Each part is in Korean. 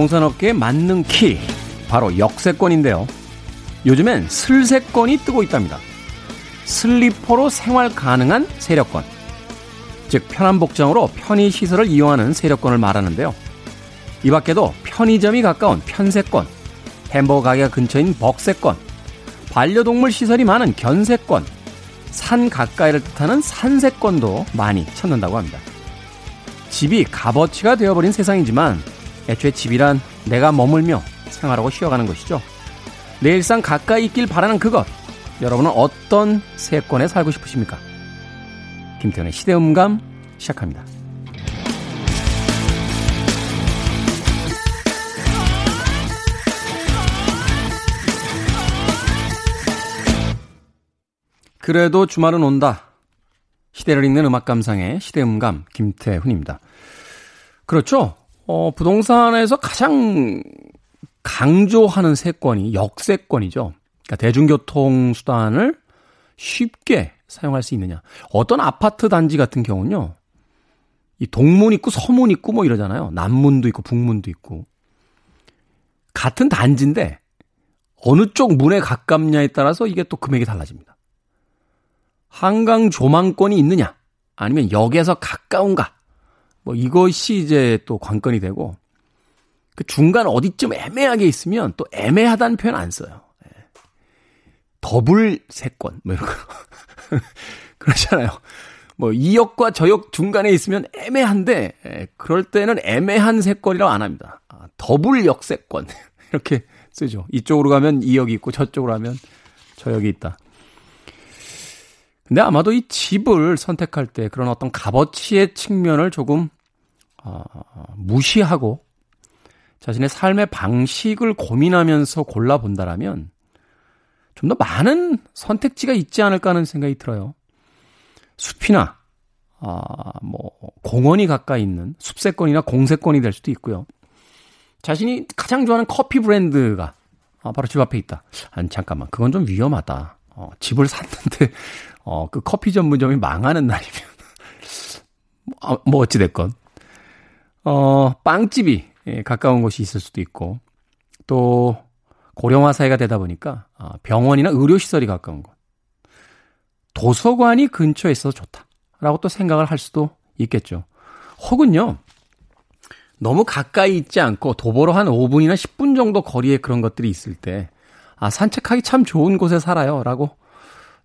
부동산 업계의 만능 키, 바로 역세권인데요. 요즘엔 슬세권이 뜨고 있답니다. 슬리퍼로 생활 가능한 세력권. 즉, 편한 복장으로 편의시설을 이용하는 세력권을 말하는데요. 이 밖에도 편의점이 가까운 편세권, 햄버거 가게가 근처인 벅세권, 반려동물 시설이 많은 견세권, 산 가까이를 뜻하는 산세권도 많이 찾는다고 합니다. 집이 값어치가 되어버린 세상이지만 애초에 집이란 내가 머물며 생활하고 쉬어가는 것이죠. 내 일상 가까이 있길 바라는 그것. 여러분은 어떤 세권에 살고 싶으십니까? 김태현의 시대음감 시작합니다. 그래도 주말은 온다. 시대를 읽는 음악 감상의 시대음감 김태훈입니다. 그렇죠. 어, 부동산에서 가장 강조하는 세권이 역세권이죠. 그러니까 대중교통 수단을 쉽게 사용할 수 있느냐. 어떤 아파트 단지 같은 경우는요. 이 동문 있고 서문 있고 뭐 이러잖아요. 남문도 있고 북문도 있고. 같은 단지인데 어느 쪽 문에 가깝냐에 따라서 이게 또 금액이 달라집니다. 한강 조망권이 있느냐 아니면 역에서 가까운가 뭐 이것이 이제 또 관건이 되고 그 중간 어디쯤 애매하게 있으면 또 애매하다는 표현 안 써요. 예. 더블 세권 뭐 이런 거 그렇잖아요. 뭐 이 역과 저역 중간에 있으면 애매한데 예, 그럴 때는 애매한 세권이라고 안 합니다. 아, 더블 역세권 이렇게 쓰죠. 이쪽으로 가면 이 역이 있고 저쪽으로 가면 저 역이 있다. 근데 아마도 이 집을 선택할 때 그런 어떤 값어치의 측면을 조금 어, 무시하고 자신의 삶의 방식을 고민하면서 골라본다라면 좀 더 많은 선택지가 있지 않을까 하는 생각이 들어요. 숲이나 아, 뭐 공원이 가까이 있는 숲세권이나 공세권이 될 수도 있고요. 자신이 가장 좋아하는 커피 브랜드가 아, 바로 집 앞에 있다. 아니 잠깐만, 그건 좀 위험하다. 어, 집을 샀는데 어, 그 커피 전문점이 망하는 날이면, 어, 뭐 어찌됐건, 어, 빵집이 예, 가까운 곳이 있을 수도 있고, 또, 고령화 사회가 되다 보니까, 어, 병원이나 의료시설이 가까운 곳, 도서관이 근처에 있어서 좋다. 라고 또 생각을 할 수도 있겠죠. 혹은요, 너무 가까이 있지 않고 도보로 한 5분이나 10분 정도 거리에 그런 것들이 있을 때, 아, 산책하기 참 좋은 곳에 살아요. 라고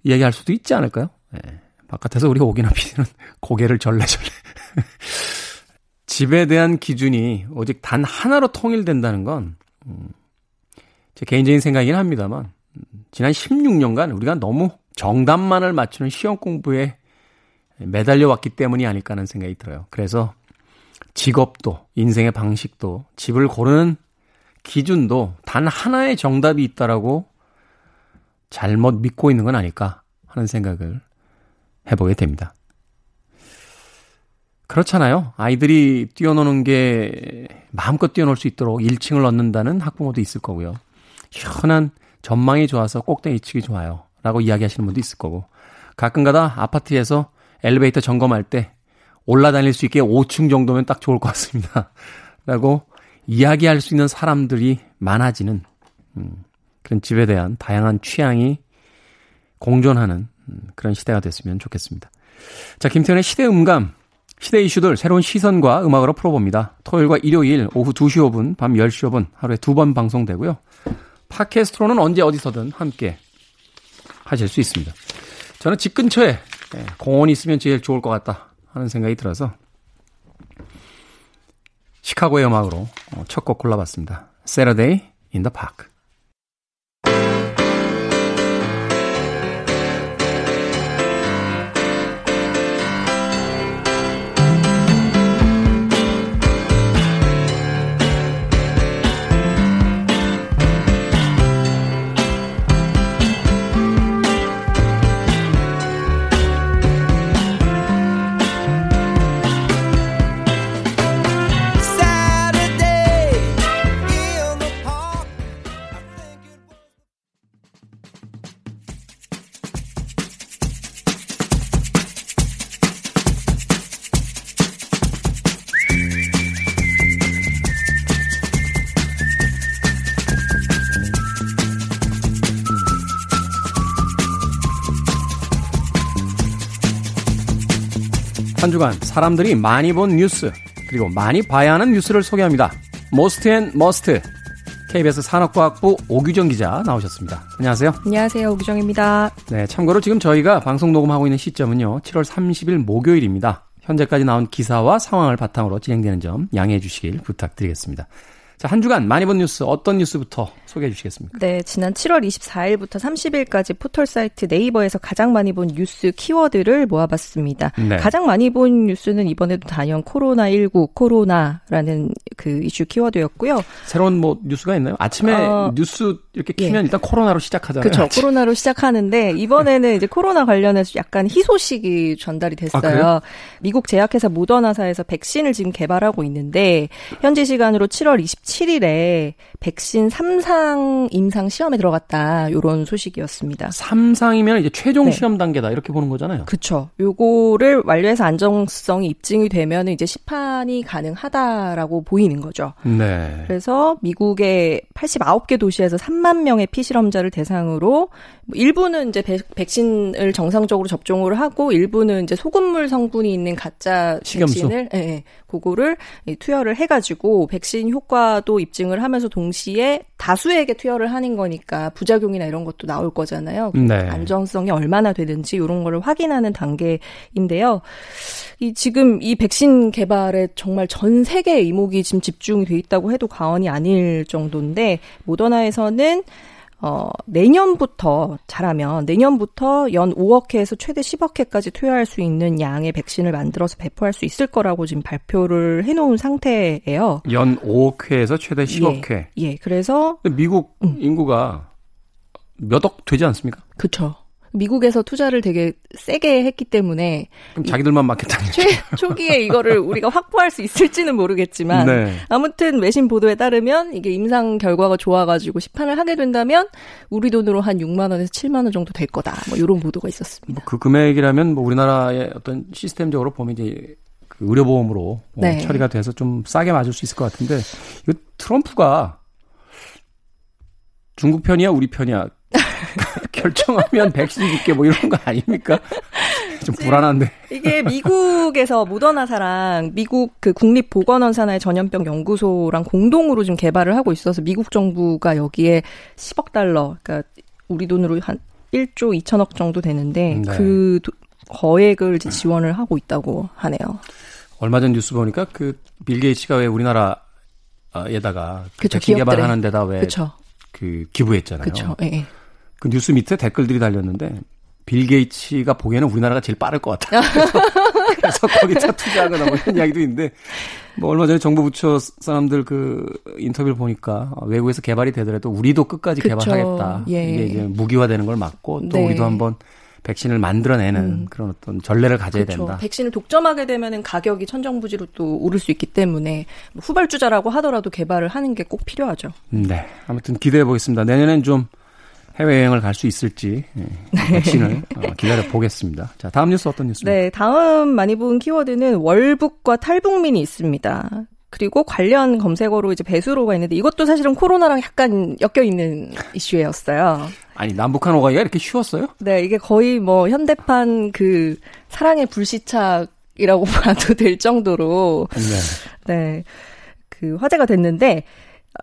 얘기할 수도 있지 않을까요? 네. 바깥에서 우리 오기나 피디는 고개를 절레절레. 집에 대한 기준이 오직 단 하나로 통일된다는 건, 음, 제 개인적인 생각이긴 합니다만, 음, 지난 16년간 우리가 너무 정답만을 맞추는 시험 공부에 매달려 왔기 때문이 아닐까 하는 생각이 들어요. 그래서 직업도, 인생의 방식도, 집을 고르는 기준도 단 하나의 정답이 있다라고 잘못 믿고 있는 건 아닐까 하는 생각을 해보게 됩니다. 그렇잖아요. 아이들이 뛰어노는 게 마음껏 뛰어놀 수 있도록 1층을 얻는다는 학부모도 있을 거고요. 현한 전망이 좋아서 꼭대기 치기 좋아요. 라고 이야기하시는 분도 있을 거고. 가끔가다 아파트에서 엘리베이터 점검할 때 올라다닐 수 있게 5층 정도면 딱 좋을 것 같습니다. 라고 이야기할 수 있는 사람들이 많아지는 음, 그런 집에 대한 다양한 취향이 공존하는 음, 그런 시대가 됐으면 좋겠습니다. 자, 김태현의 시대 음감. 시대 이슈들 새로운 시선과 음악으로 풀어봅니다. 토요일과 일요일 오후 2시 5분, 밤 10시 5분 하루에 두 번 방송되고요. 팟캐스트로는 언제 어디서든 함께 하실 수 있습니다. 저는 집 근처에 예, 공원이 있으면 제일 좋을 것 같다 하는 생각이 들어서 시카고의 음악으로 어, 첫곡 골라봤습니다. Saturday in the Park. 한 주간 사람들이 많이 본 뉴스 그리고 많이 봐야 하는 뉴스를 소개합니다. Most and Must KBS 산업과학부 오규정 기자 나오셨습니다. 안녕하세요. 안녕하세요. 오규정입니다. 네, 참고로 지금 저희가 방송 녹음하고 있는 시점은요. 7월 30일 목요일입니다. 현재까지 나온 기사와 상황을 바탕으로 진행되는 점 양해해 주시길 부탁드리겠습니다. 자, 한 주간 많이 본 뉴스 어떤 뉴스부터 소개해 주시겠습니까? 네, 지난 7월 24일부터 30일까지 포털 사이트 네이버에서 가장 많이 본 뉴스 키워드를 모아봤습니다. 네. 가장 많이 본 뉴스는 이번에도 단연 코로나19, 코로나라는 그 이슈 키워드였고요. 새로운 뭐 뉴스가 있나요? 아침에 어, 뉴스 이렇게 키면 예. 일단 코로나로 시작하잖아요. 그렇죠. 코로나로 시작하는데 이번에는 이제 코로나 관련해서 약간 희소식이 전달이 됐어요. 아, 미국 제약회사 모더나사에서 백신을 지금 개발하고 있는데 현지 시간으로 7월 27일에 백신 3상 임상 시험에 들어갔다. 요런 소식이었습니다. 3상이면 이제 최종 네. 시험 단계다. 이렇게 보는 거잖아요. 그렇죠. 요거를 완료해서 안정성이 입증이 되면 이제 시판이 가능하다라고 보이는 거죠. 네. 그래서 미국의 89개 도시에서 3만 명의 피실험자를 대상으로 일부는 이제 백신을 정상적으로 접종을 하고 일부는 이제 소금물 성분이 있는 가짜 식염수. 백신을 예, 예, 그거를 투여를 해 가지고 백신 효과 도 입증을 하면서 동시에 다수에게 투여를 하는 거니까 부작용이나 이런 것도 나올 거잖아요. 네. 안정성이 얼마나 되는지 이런 거를 확인하는 단계인데요. 이 지금 이 백신 개발에 정말 전 세계의 이목이 지금 집중이 돼 있다고 해도 과언이 아닐 정도인데 모더나에서는 어, 내년부터 잘하면 내년부터 연 5억 회에서 최대 10억 회까지 투여할 수 있는 양의 백신을 만들어서 배포할 수 있을 거라고 지금 발표를 해놓은 상태예요. 연 5억 회에서 최대 10억 회. 예, 예. 그래서 미국 음. 인구가 몇 억 되지 않습니까? 그렇죠. 미국에서 투자를 되게 세게 했기 때문에 그럼 자기들만 맞겠다는 초, 초기에 이거를 우리가 확보할 수 있을지는 모르겠지만 네. 아무튼 외신 보도에 따르면 이게 임상 결과가 좋아가지고 시판을 하게 된다면 우리 돈으로 한 6만 원에서 7만 원 정도 될 거다. 뭐 이런 보도가 있었습니다. 뭐 그 금액이라면 뭐 우리나라의 어떤 시스템적으로 보면 이제 그 의료보험으로 뭐 네. 처리가 돼서 좀 싸게 맞을 수 있을 것 같은데 이거 트럼프가 중국 편이야 우리 편이야 결정하면 백신 줄게 뭐 이런 거 아닙니까? 좀 불안한데. 이게 미국에서 모더나사랑 미국 그 국립보건원 산하의 전염병 연구소랑 공동으로 좀 개발을 하고 있어서 미국 정부가 여기에 10억 달러, 그러니까 우리 돈으로 한 1조 2천억 정도 되는데 네. 그 거액을 이제 지원을 하고 있다고 하네요. 얼마 전 뉴스 보니까 그 빌 게이츠가 왜 우리나라에다가 그쵸, 백신 개발하는 데다 왜 그 기부했잖아요. 그렇죠. 예. 예. 그 뉴스 밑에 댓글들이 달렸는데 빌 게이츠가 보기에는 우리나라가 제일 빠를 것 같다. 그래서 거기다 투자하거나 뭐 이런 이야기도 있는데 뭐 얼마 전에 정부 부처 사람들 그 인터뷰를 보니까 외국에서 개발이 되더라도 우리도 끝까지 그쵸. 개발하겠다. 예. 이게 이제 무기화되는 걸 막고 또 네. 우리도 한번 백신을 만들어내는 음. 그런 어떤 전례를 가져야 그렇죠. 된다. 백신을 독점하게 되면은 가격이 천정부지로 또 오를 수 있기 때문에 후발주자라고 하더라도 개발을 하는 게 꼭 필요하죠. 네. 아무튼 기대해 보겠습니다. 내년엔 좀 해외여행을 갈 수 있을지 예, 백신을 어, 기다려 보겠습니다. 자, 다음 뉴스 어떤 뉴스입니까? 네, 다음 많이 본 키워드는 월북과 탈북민이 있습니다. 그리고 관련 검색어로 이제 배수로가 있는데 이것도 사실은 코로나랑 약간 엮여 있는 이슈였어요. 아니 남북한 오가기가 이렇게 쉬웠어요? 네, 이게 거의 뭐 현대판 그 사랑의 불시착이라고 봐도 될 정도로 네. 네. 그 화제가 됐는데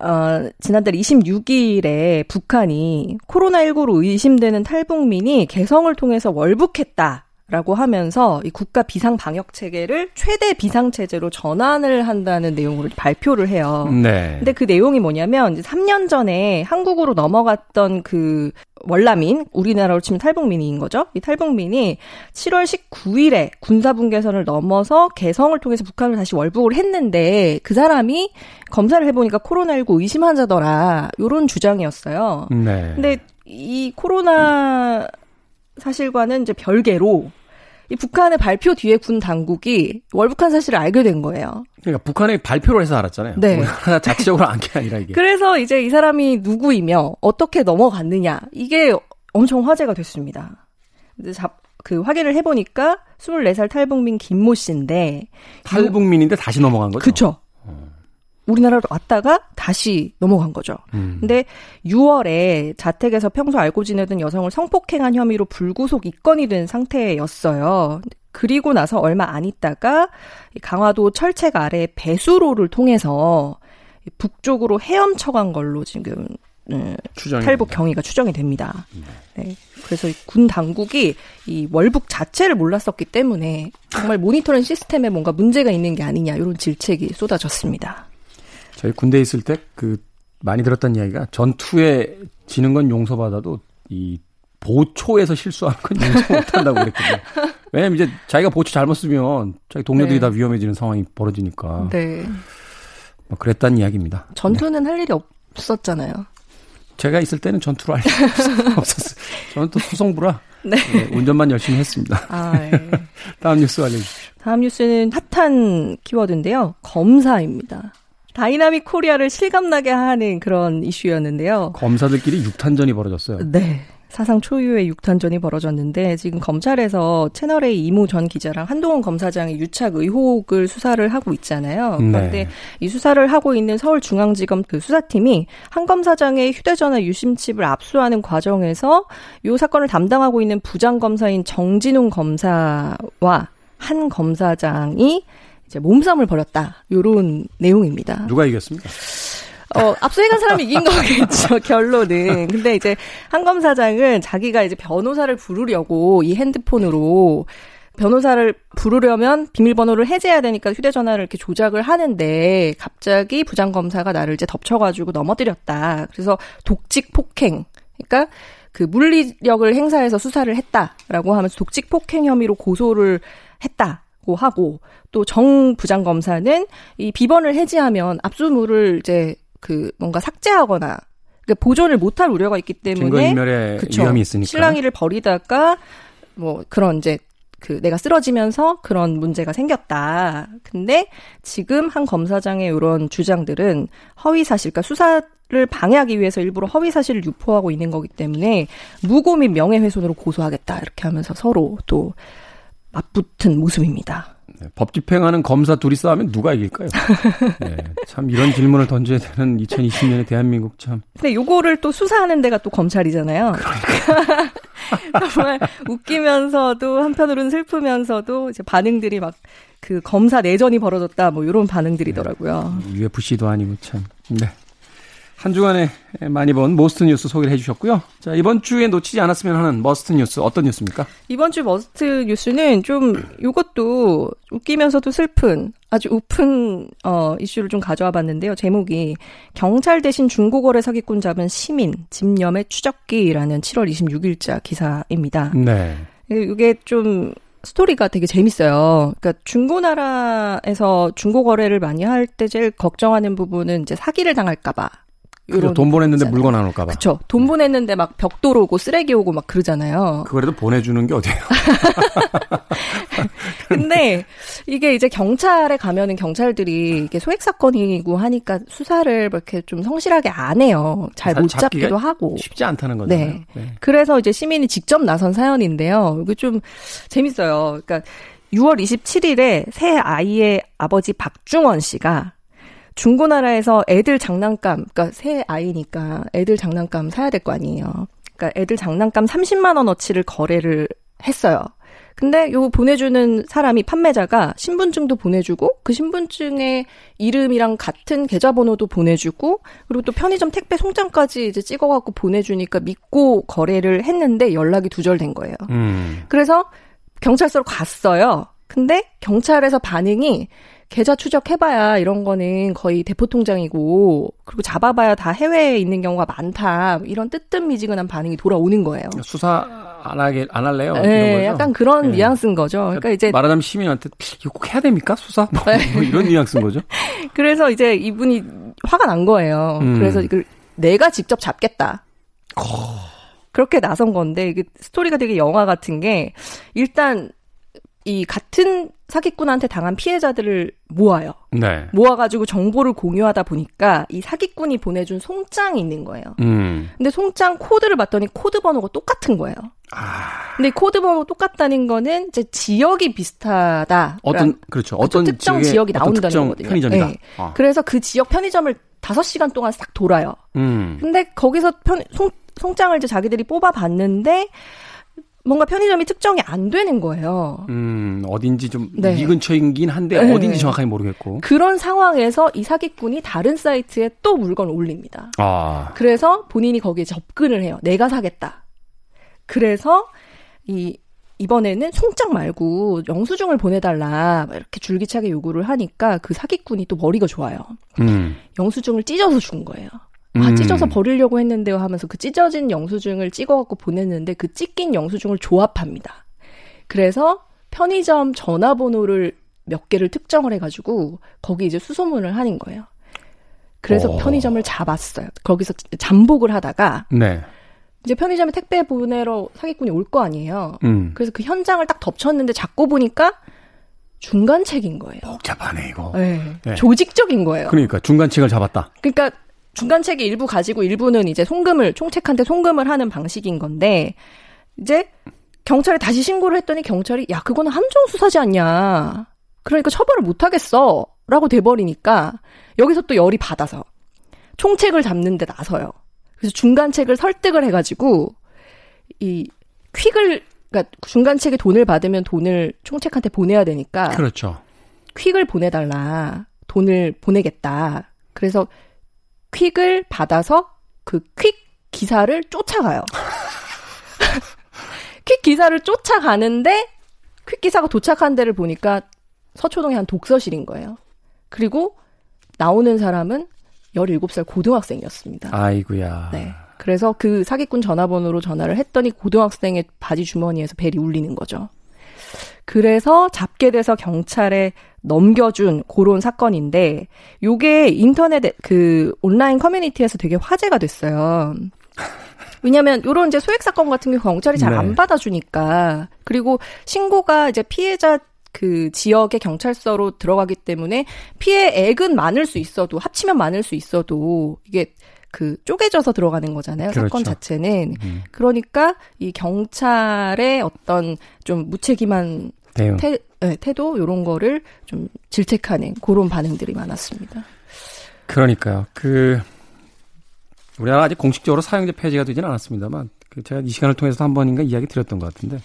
어, 지난달 26일에 북한이 코로나19로 의심되는 탈북민이 개성을 통해서 월북했다. 라고 하면서 이 국가 비상 방역 체계를 최대 비상 체제로 전환을 한다는 내용으로 발표를 해요. 네. 근데 그 내용이 뭐냐면 이제 3년 전에 한국으로 넘어갔던 그 월남인, 우리나라로 치면 탈북민인 거죠. 이 탈북민이 7월 19일에 군사분계선을 넘어서 개성을 통해서 북한을 다시 월북을 했는데 그 사람이 검사를 해보니까 코로나19 의심 환자더라. 요런 주장이었어요. 네. 근데 이 코로나 사실과는 이제 별개로 이 북한의 발표 뒤에 군 당국이 월북한 사실을 알게 된 거예요. 그러니까 북한의 발표를 해서 알았잖아요. 네. 하나 자체적으로 안 게 아니라 이게. 그래서 이제 이 사람이 누구이며 어떻게 넘어갔느냐 이게 엄청 화제가 됐습니다. 자, 그 확인을 해보니까 24살 탈북민 김모 씨인데 탈북민인데 다시 넘어간 거죠? 그렇죠. 우리나라로 왔다가 다시 넘어간 거죠. 음. 근데 6월에 자택에서 평소 알고 지내던 여성을 성폭행한 혐의로 불구속 입건이 된 상태였어요. 그리고 나서 얼마 안 있다가 강화도 철책 아래 배수로를 통해서 북쪽으로 헤엄쳐 간 걸로 지금 음, 탈북 경위가 추정이 됩니다. 네. 그래서 군 당국이 이 월북 자체를 몰랐었기 때문에 정말 모니터링 시스템에 뭔가 문제가 있는 게 아니냐 이런 질책이 쏟아졌습니다. 저희 군대에 있을 때 그 많이 들었던 이야기가 전투에 지는 건 용서받아도 이 보초에서 실수하는 건 용서 못한다고 그랬거든요. 왜냐면 이제 자기가 보초 잘못 서면 자기 동료들이 네. 다 위험해지는 상황이 벌어지니까. 네. 뭐 그랬다는 이야기입니다. 전투는 네. 할 일이 없었잖아요. 제가 있을 때는 전투를 할 일이 없었어요. 저는 또 수송부라 네. 네, 운전만 열심히 했습니다. 아, 네. 다음 뉴스 알려주십시오. 다음 뉴스는 핫한 키워드인데요. 검사입니다. Dynamic Korea를 실감나게 하는 그런 이슈였는데요. 검사들끼리 육탄전이 벌어졌어요. 네. 사상 초유의 육탄전이 벌어졌는데 지금 검찰에서 채널A 이모 전 기자랑 한동훈 검사장의 유착 의혹을 수사를 하고 있잖아요. 네. 그런데 이 수사를 하고 있는 서울중앙지검 그 수사팀이 한 검사장의 휴대전화 유심칩을 압수하는 과정에서 이 사건을 담당하고 있는 부장 검사인 정진웅 검사와 한 검사장이 이제 몸싸움을 벌였다. 요런 내용입니다. 누가 이겼습니까? 어, 앞서 해간 사람이 이긴 거겠죠, 결론은. 근데 이제 한 검사장은 자기가 이제 변호사를 부르려고 이 핸드폰으로 변호사를 부르려면 비밀번호를 해제해야 되니까 휴대전화를 이렇게 조작을 하는데 갑자기 부장검사가 나를 이제 덮쳐가지고 넘어뜨렸다. 그래서 독직 폭행. 그러니까 그 물리력을 행사해서 수사를 했다라고 하면서 독직 폭행 혐의로 고소를 했다 고 하고 또 정 부장검사는 이 비번을 해지하면 압수물을 이제 그 뭔가 삭제하거나 그러니까 보존을 못할 우려가 있기 때문에 그쵸, 위험이 있으니까. 실랑이를 벌이다가 뭐 그런 이제 그 내가 쓰러지면서 그런 문제가 생겼다. 근데 지금 한 검사장의 이런 주장들은 허위 사실, 그러니까 수사를 방해하기 위해서 일부러 허위 사실을 유포하고 있는 거기 때문에 무고 및 명예훼손으로 고소하겠다. 이렇게 하면서 서로 또 맞붙은 모습입니다. 네, 법 집행하는 검사 둘이 싸우면 누가 이길까요? 네, 참 이런 질문을 던져야 되는 2020년의 대한민국 참. 근데 요거를 또 수사하는 데가 또 검찰이잖아요. 그러니까. 정말 웃기면서도 한편으로는 슬프면서도 이제 반응들이 막 그 검사 내전이 벌어졌다 뭐 이런 반응들이더라고요. 네, UFC도 아니고 참. 네. 한 주간에 많이 본 must 뉴스 소개를 해주셨고요. 자, 이번 주에 놓치지 않았으면 하는 must 뉴스 어떤 뉴스입니까? 이번 주 must 뉴스는 좀 이것도 웃기면서도 슬픈 아주 웃픈 어, 이슈를 좀 가져와 봤는데요. 제목이 경찰 대신 중고거래 사기꾼 잡은 시민 집념의 추적기라는 7월 26일자 기사입니다. 네. 이게 좀 스토리가 되게 재밌어요. 그러니까 중고나라에서 중고 거래를 많이 할 때 제일 걱정하는 부분은 이제 사기를 당할까봐 그리고 돈 보냈는데 물건 안 올까봐. 그렇죠. 돈 네. 보냈는데 막 벽돌 오고 쓰레기 오고 막 그러잖아요. 그거라도 보내주는 게 어디예요? 근데 이게 이제 경찰에 가면은 경찰들이 이게 소액 사건이고 하니까 수사를 뭐 이렇게 좀 성실하게 안 해요. 잘 못 잡기도 하고 쉽지 않다는 거잖아요. 네. 네. 그래서 이제 시민이 직접 나선 사연인데요. 이거 좀 재밌어요. 그러니까 6월 27일에 새 아이의 아버지 박중원 씨가 중고나라에서 애들 장난감, 그러니까 새 아이니까 애들 장난감 사야 될 거 아니에요. 그러니까 애들 장난감 30만 원어치를 거래를 했어요. 근데 요 보내주는 사람이 판매자가 신분증도 보내주고 그 신분증에 이름이랑 같은 계좌번호도 보내주고 그리고 또 편의점 택배 송장까지 이제 찍어갖고 보내주니까 믿고 거래를 했는데 연락이 두절된 거예요. 음. 그래서 경찰서로 갔어요. 근데 경찰에서 반응이 계좌 추적해봐야 이런 거는 거의 대포 통장이고 그리고 잡아봐야 다 해외에 있는 경우가 많다 이런 뜨뜻미지근한 반응이 돌아오는 거예요. 수사 안 하게 안 할래요? 네, 약간 그런 네. 뉘앙스인 거죠. 그러니까 이제 말하자면 시민한테 이거 꼭 해야 됩니까 수사? 뭐, 네. 뭐 이런 뉘앙스인 거죠. 그래서 이제 이분이 화가 난 거예요. 음. 그래서 이걸 내가 직접 잡겠다. 어. 그렇게 나선 건데 스토리가 되게 영화 같은 게 일단 이 같은 사기꾼한테 당한 피해자들을 모아요. 네. 모아가지고 정보를 공유하다 보니까 이 사기꾼이 보내준 송장이 있는 거예요. 음. 근데 송장 코드를 봤더니 코드 번호가 똑같은 거예요. 아. 근데 코드 번호 똑같다는 거는 이제 지역이 비슷하다. 어떤 그렇죠. 어떤 특정 지역이 나온다는 특정 거거든요. 편의점이다. 네. 아. 그래서 그 지역 편의점을 5시간 동안 싹 돌아요. 음. 근데 거기서 편, 송, 송장을 이제 자기들이 뽑아 봤는데 뭔가 편의점이 특정이 안 되는 거예요. 음, 어딘지 좀이 네. 근처이긴 한데 네. 어딘지 정확하게 모르겠고. 그런 상황에서 이 사기꾼이 다른 사이트에 또 물건을 올립니다. 아. 그래서 본인이 거기에 접근을 해요. 내가 사겠다. 그래서 이 이번에는 송장 말고 영수증을 보내달라 이렇게 줄기차게 요구를 하니까 그 사기꾼이 또 머리가 좋아요. 음. 영수증을 찢어서 준 거예요. 아, 음. 찢어서 버리려고 했는데요 하면서 그 찢어진 영수증을 찍어갖고 보냈는데 그 찢긴 영수증을 조합합니다. 그래서 편의점 전화번호를 몇 개를 특정을 해가지고 거기 이제 수소문을 하는 거예요. 그래서 오. 어. 편의점을 잡았어요. 거기서 잠복을 하다가 네. 이제 편의점에 택배 보내러 사기꾼이 올 거 아니에요. 음. 그래서 그 현장을 딱 덮쳤는데 잡고 보니까 중간책인 거예요. 복잡하네 이거. 네. 네. 조직적인 거예요. 그러니까 중간책을 잡았다. 그러니까 중간책이 일부 가지고 일부는 이제 송금을 총책한테 송금을 하는 방식인 건데 이제 경찰에 다시 신고를 했더니 경찰이 야 그거는 함정 수사지 않냐. 그러니까 처벌을 못 하겠어라고 돼버리니까 여기서 또 열이 받아서 총책을 잡는데 나서요. 그래서 중간책을 설득을 해가지고 이 퀵을 그러니까 중간책에 돈을 받으면 돈을 총책한테 보내야 되니까 그렇죠. 퀵을 보내달라 돈을 보내겠다. 그래서 퀵을 받아서 그 퀵 기사를 쫓아가요. 퀵 기사를 쫓아가는데 퀵 기사가 도착한 데를 보니까 서초동의 한 독서실인 거예요. 그리고 나오는 사람은 17살 고등학생이었습니다. 아이구야. 네. 그래서 그 사기꾼 전화번호로 전화를 했더니 고등학생의 바지 주머니에서 벨이 울리는 거죠. 그래서 잡게 돼서 경찰에 넘겨준 그런 사건인데 요게 인터넷 그 온라인 커뮤니티에서 되게 화제가 됐어요. 왜냐면 요런 이제 소액 사건 같은 경우 경찰이 잘안 네. 받아주니까 그리고 신고가 이제 피해자 그 지역의 경찰서로 들어가기 때문에 피해액은 많을 수 있어도 합치면 많을 수 있어도 이게 그 쪼개져서 들어가는 거잖아요. 그렇죠. 사건 자체는. 음. 그러니까 이 경찰의 어떤 좀 무책임한 대응. 태, 네, 태도 요런 거를 좀 질책하는 그런 반응들이 많았습니다. 그러니까요. 그 우리나라 아직 공식적으로 사형제 폐지가 되지는 않았습니다만 그 제가 이 시간을 통해서 한 번인가 이야기 드렸던 것 같은데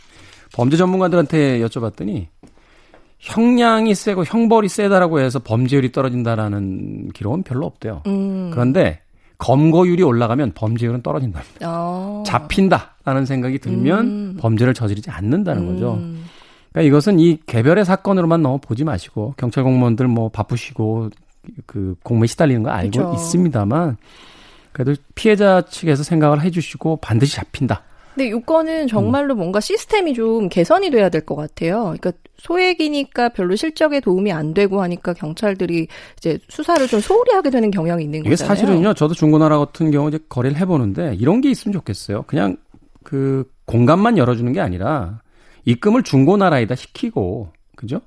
범죄 전문가들한테 여쭤봤더니 형량이 세고 형벌이 세다라고 해서 범죄율이 떨어진다라는 기록은 별로 없대요. 음. 그런데 검거율이 올라가면 범죄율은 떨어진답니다. 어. 잡힌다라는 생각이 들면 음. 범죄를 저지르지 않는다는 음. 거죠. 그러니까 이것은 이 개별의 사건으로만 너무 보지 마시고 경찰 공무원들 뭐 바쁘시고 그 공무에 시달리는 거 알고 그렇죠. 있습니다만 그래도 피해자 측에서 생각을 해주시고 반드시 잡힌다. 근데 요건은 정말로 음. 뭔가 시스템이 좀 개선이 돼야 될 것 같아요. 그러니까 소액이니까 별로 실적에 도움이 안 되고 하니까 경찰들이 이제 수사를 좀 소홀히 하게 되는 경향이 있는 거잖아요. 이게 사실은요. 저도 중고나라 같은 경우 이제 거래를 해보는데 이런 게 있으면 좋겠어요. 그냥 그 공간만 열어주는 게 아니라 입금을 중고나라에다 시키고 그죠?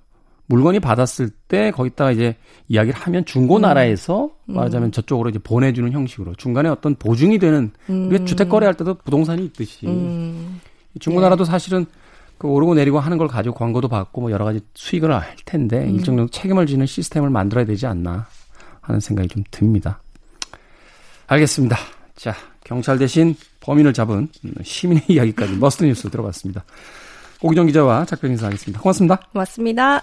물건이 받았을 때 거기다가 이제 이야기를 하면 중고 나라에서 음. 말하자면 저쪽으로 이제 보내주는 형식으로 중간에 어떤 보증이 되는 음. 우리가 주택 거래할 때도 부동산이 있듯이 음. 중고 나라도 네. 사실은 그 오르고 내리고 하는 걸 가지고 광고도 받고 뭐 여러 가지 수익을 할 텐데 음. 일정 정도 책임을 지는 시스템을 만들어야 되지 않나 하는 생각이 좀 듭니다. 알겠습니다. 자 경찰 대신 범인을 잡은 시민의 이야기까지 must 뉴스 들어봤습니다. 오기정 기자와 작별 인사하겠습니다. 고맙습니다. 고맙습니다.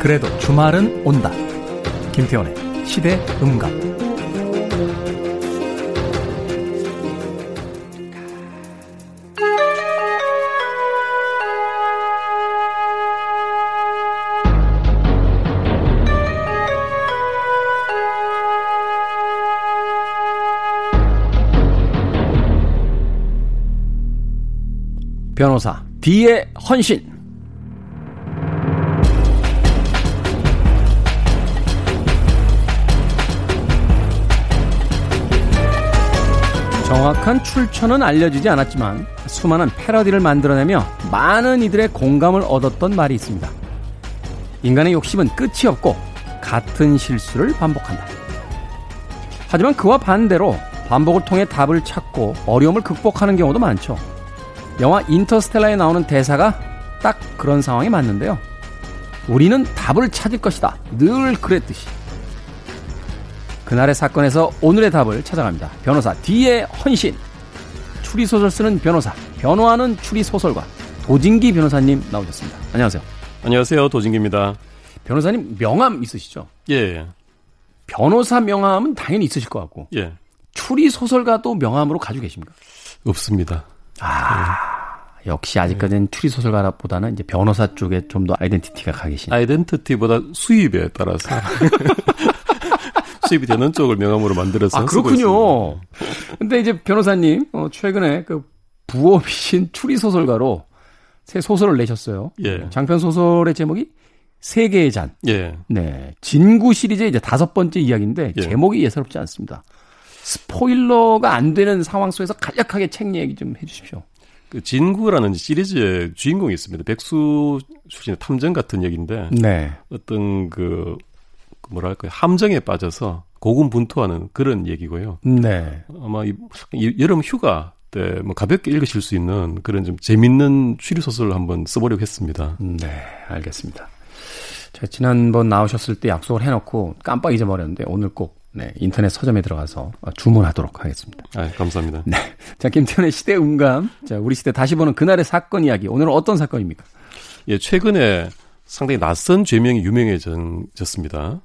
그래도 주말은 온다. 김태원의 시대 음감. 변호사 D의 헌신 정확한 출처는 알려지지 않았지만 수많은 패러디를 만들어내며 많은 이들의 공감을 얻었던 말이 있습니다. 인간의 욕심은 끝이 없고 같은 실수를 반복한다. 하지만 그와 반대로 반복을 통해 답을 찾고 어려움을 극복하는 경우도 많죠. 영화 인터스텔라에 나오는 대사가 딱 그런 상황에 맞는데요. 우리는 답을 찾을 것이다. 늘 그랬듯이. 그날의 사건에서 오늘의 답을 찾아갑니다. 변호사 D의 헌신. 추리소설 쓰는 변호사, 변호하는 추리소설가 도진기 변호사님 나오셨습니다. 안녕하세요. 안녕하세요. 도진기입니다. 변호사님 명함 있으시죠? 예. 변호사 명함은 당연히 있으실 것 같고. 예. 추리소설가도 명함으로 가지고 계십니까? 없습니다. 아. 역시 아직까지는 네. 추리소설가보다는 이제 변호사 쪽에 좀 더 아이덴티티가 가 계신. 아이덴티티보다 수입에 따라서. 수입이 되는 쪽을 명함으로 만들어서. 아, 그렇군요. 근데 이제 변호사님, 어, 최근에 그 부업이신 추리 소설가로 새 소설을 내셨어요. 예. 장편 소설의 제목이 세계의 잔. 예. 네. 진구 시리즈의 이제 다섯 번째 이야기인데 예. 제목이 예사롭지 않습니다. 스포일러가 안 되는 상황 속에서 간략하게 책 얘기 좀 해주십시오. 그 진구라는 시리즈의 주인공이 있습니다. 백수 출신의 탐정 같은 얘기인데 네. 어떤 그, 그 뭐랄까요 함정에 빠져서 고군분투하는 그런 얘기고요. 네. 아마 이, 이 여름 휴가 때 뭐 가볍게 읽으실 수 있는 그런 좀 재밌는 추리 소설을 한번 써보려고 했습니다. 네, 알겠습니다. 제가 지난번 나오셨을 때 약속을 해놓고 깜빡 잊어버렸는데 오늘 꼭 네, 인터넷 서점에 들어가서 주문하도록 하겠습니다. 아, 감사합니다. 네. 자, 김태현의 시대 음감. 자, 우리 시대 다시 보는 그날의 사건 이야기. 오늘은 어떤 사건입니까? 예, 최근에 상당히 낯선 죄명이 유명해졌습니다.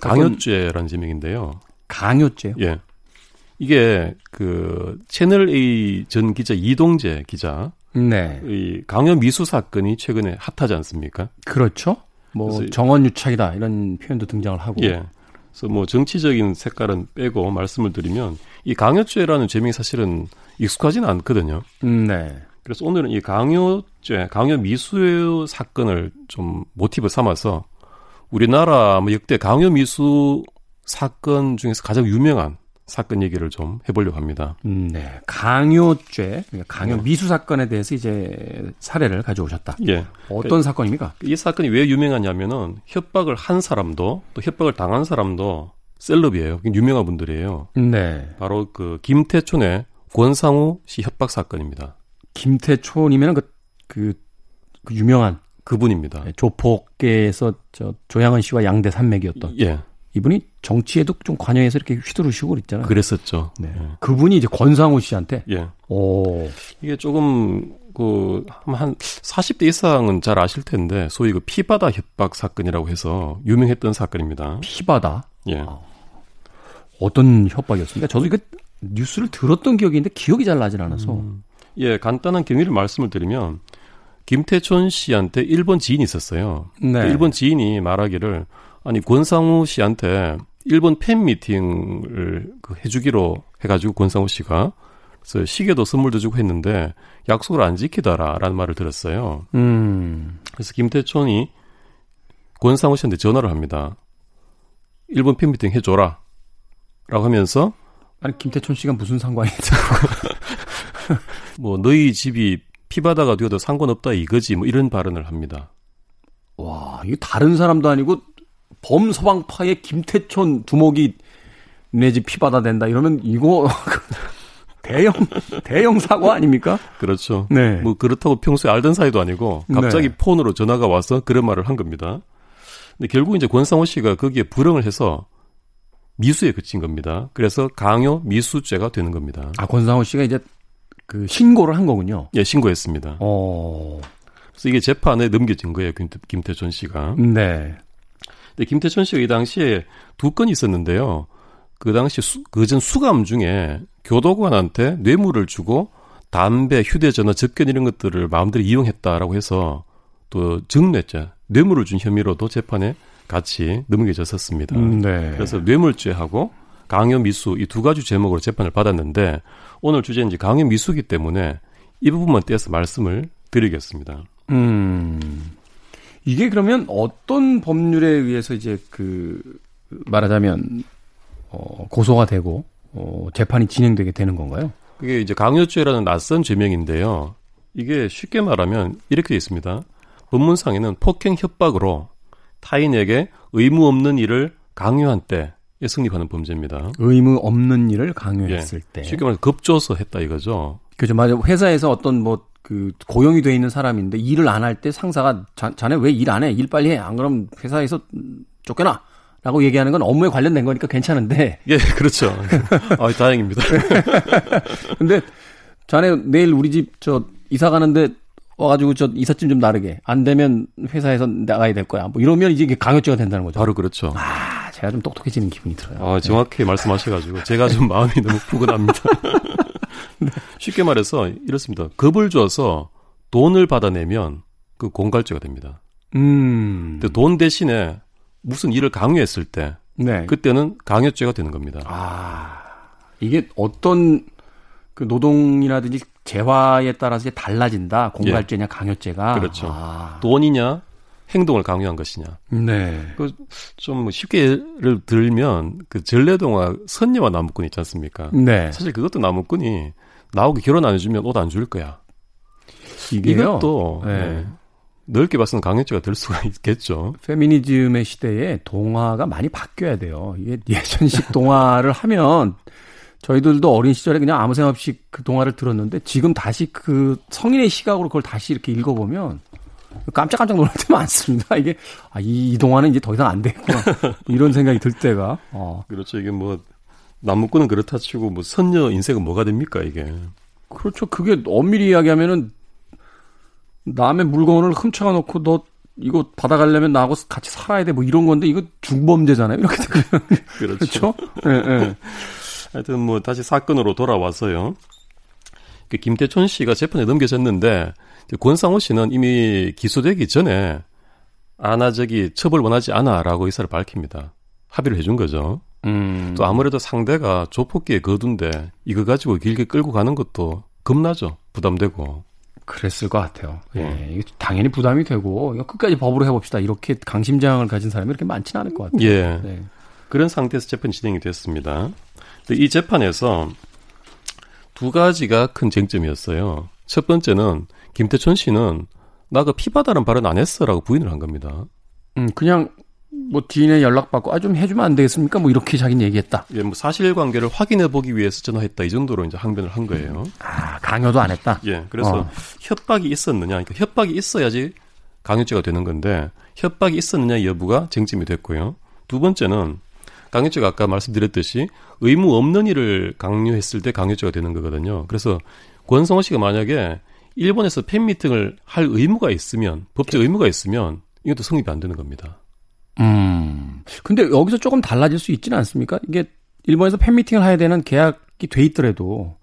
강요죄라는 죄명인데요. 강요죄요? 예. 이게 그 채널 A 전 기자 이동재 기자 네. 이 강요 미수 사건이 최근에 핫하지 않습니까? 그렇죠. 뭐 정원 유착이다 이런 표현도 등장을 하고. 예. 그래서 뭐 정치적인 색깔은 빼고 말씀을 드리면 이 강요죄라는 죄명이 사실은 익숙하지는 않거든요. 음, 네. 그래서 오늘은 이 강요죄, 강요 미수 사건을 좀 모티브 삼아서 우리나라 뭐 역대 강요 미수 사건 중에서 가장 유명한 사건 얘기를 좀 해보려고 합니다. 음, 네. 강요죄, 그러니까 강요 네. 미수 사건에 대해서 이제 사례를 가져오셨다. 예. 어떤 그, 사건입니까? 이 사건이 왜 유명하냐면은 협박을 한 사람도 또 협박을 당한 사람도 셀럽이에요. 유명한 분들이에요. 네. 바로 그 김태촌의 권상우 씨 협박 사건입니다. 김태촌이면 그, 그, 그 유명한 그분입니다. 네, 조폭계에서 저 조양은 씨와 양대 산맥이었던. 예. 이분이 정치에도 좀 관여해서 이렇게 휘두르시고 그랬잖아요. 그랬었죠. 네. 예. 그분이 이제 권상우 씨한테. 예. 오. 이게 조금 그 한 40대 이상은 잘 아실 텐데 소위 그 피바다 협박 사건이라고 해서 유명했던 사건입니다. 피바다. 예. 아. 어떤 협박이었습니까? 저도 이거 뉴스를 들었던 기억이 있는데 기억이 잘 나질 않아서. 음. 예, 간단한 경위를 말씀을 드리면 김태촌 씨한테 일본 지인이 있었어요. 네. 일본 지인이 말하기를 아니 권상우 씨한테 일본 팬 미팅을 그 해주기로 해가지고 권상우 씨가 그래서 시계도 선물도 주고 했는데 약속을 안 지키더라라는 말을 들었어요. 음. 그래서 김태촌이 권상우 씨한테 전화를 합니다. 일본 팬 미팅 해줘라. 라고 하면서 아니 김태촌 씨가 무슨 상관이 있어? 뭐 너희 집이 피바다가 되어도 상관없다 이거지 뭐 이런 발언을 합니다. 와 이거 다른 사람도 아니고 범서방파의 김태촌 두목이 내 집 피바다 된다 이러면 이거 대형 대형 사고 아닙니까? 그렇죠. 네. 뭐 그렇다고 평소에 알던 사이도 아니고 갑자기 네. 폰으로 전화가 와서 그런 말을 한 겁니다. 근데 결국 이제 권상우 씨가 거기에 불응을 해서 미수에 그친 겁니다. 그래서 강요 미수죄가 되는 겁니다. 아 권상우 씨가 이제 그 신고를 한 거군요. 예, 신고했습니다. 어. 그래서 이게 재판에 넘겨진 거예요, 김태, 김태촌 씨가. 네. 근데 김태천 씨가 이 당시에 두 건이 있었는데요. 그 당시 그전 수감 중에 교도관한테 뇌물을 주고 담배, 휴대전화, 접견 이런 것들을 마음대로 이용했다라고 해서 또 증뇌죄, 뇌물을 준 혐의로도 재판에 같이 넘겨졌었습니다. 음, 네. 그래서 뇌물죄하고 강요 미수 이 두 가지 제목으로 재판을 받았는데 오늘 주제는 이제 강요 미수기 때문에 이 부분만 떼서 말씀을 드리겠습니다. 음. 이게 그러면 어떤 법률에 의해서 이제 그 말하자면 어 고소가 되고 어 재판이 진행되게 되는 건가요? 그게 이제 강요죄라는 낯선 죄명인데요. 이게 쉽게 말하면 이렇게 돼 있습니다. 법문상에는 폭행 협박으로 타인에게 의무 없는 일을 강요한 때 에 성립하는 범죄입니다. 의무 없는 일을 강요했을 예. 때. 쉽게 말해서 급조서 했다 이거죠. 그죠. 맞아. 회사에서 어떤 뭐 그 고용이 돼 있는 사람인데 일을 안 할 때 상사가 자, 자네 왜 일 안 해? 일 빨리 해. 안 그러면 회사에서 쫓겨나. 라고 얘기하는 건 업무에 관련된 거니까 괜찮은데. 예, 그렇죠. 아, 다행입니다. 근데 자네 내일 우리 집 저 이사 가는데 와가지고 저 이삿짐 좀 나르게 안 되면 회사에서 나가야 될 거야. 뭐 이러면 이제 강요죄가 된다는 거죠. 바로 그렇죠. 아, 제가 좀 똑똑해지는 기분이 들어요. 아, 정확히 네. 말씀하셔가지고 제가 좀 마음이 너무 푸근합니다. 쉽게 말해서 이렇습니다. 겁을 줘서 돈을 받아내면 그 공갈죄가 됩니다. 음. 근데 돈 대신에 무슨 일을 강요했을 때 네. 그때는 강요죄가 되는 겁니다. 아. 이게 어떤 그 노동이라든지 재화에 따라서 달라진다. 공갈죄냐 예. 강요죄가. 그렇죠. 아. 돈이냐 행동을 강요한 것이냐. 네. 그좀 뭐 쉽게 예를 들면 그 전래동화 선녀와 나무꾼 있지 않습니까? 네. 사실 그것도 나무꾼이 나하고 결혼 안 해주면 옷 안 줄 거야. 이게요? 이것도 네. 네. 넓게 봐서는 강요죄가 될 수가 있겠죠. 페미니즘의 시대에 동화가 많이 바뀌어야 돼요. 이게 예전식 동화를 하면 저희들도 어린 시절에 그냥 아무 생각 없이 그 동화를 들었는데 지금 다시 그 성인의 시각으로 그걸 다시 이렇게 읽어보면 깜짝깜짝 놀랄 때 많습니다. 이게 아, 이, 이 동화는 이제 더 이상 안 되구나 이런 생각이 들 때가. 어. 그렇죠. 이게 뭐 나무꾼은 그렇다 치고 뭐 선녀 인생은 뭐가 됩니까 이게? 그렇죠. 그게 엄밀히 이야기하면은 남의 물건을 훔쳐가 놓고 너 이거 받아가려면 나하고 같이 살아야 돼 뭐 이런 건데 이거 중범죄잖아요. 이렇게 되면 그렇죠. 그렇죠? 네, 네. 하여튼 뭐 다시 사건으로 돌아와서요. 그 김태촌 씨가 재판에 넘겨졌는데 권상호 씨는 이미 기소되기 전에 아나 저기 처벌 원하지 않아라고 의사를 밝힙니다. 합의를 해준 거죠. 음. 또 아무래도 상대가 조폭기에 거둔데 이거 가지고 길게 끌고 가는 것도 겁나죠. 부담되고. 그랬을 것 같아요. 예, 어. 이게 당연히 부담이 되고 이거 끝까지 법으로 해봅시다. 이렇게 강심장을 가진 사람이 이렇게 많지는 않을 것 같아요. 예. 네. 그런 상태에서 재판이 진행이 됐습니다. 이 재판에서 두 가지가 큰 쟁점이었어요. 첫 번째는 김태천 씨는 나그 피바다는 발언 안 했어라고 부인을 한 겁니다. 음, 그냥 뭐 뒤에 연락받고 아 좀 해주면 안 되겠습니까? 뭐 이렇게 자기는 얘기했다. 예, 뭐 사실관계를 확인해 보기 위해서 전화했다 이 정도로 이제 항변을 한 거예요. 아 강요도 안 했다. 예, 그래서 어. 협박이 있었느냐, 그러니까 협박이 있어야지 강요죄가 되는 건데 협박이 있었느냐 여부가 쟁점이 됐고요. 두 번째는 강요죄가 아까 말씀드렸듯이 의무 없는 일을 강요했을 때 강요죄가 되는 거거든요. 그래서 권성호 씨가 만약에 일본에서 팬미팅을 할 의무가 있으면 법적 의무가 있으면 이것도 성립이 안 되는 겁니다. 음. 근데 여기서 조금 달라질 수 있지는 않습니까? 이게 일본에서 팬미팅을 해야 되는 계약이 돼 있더라도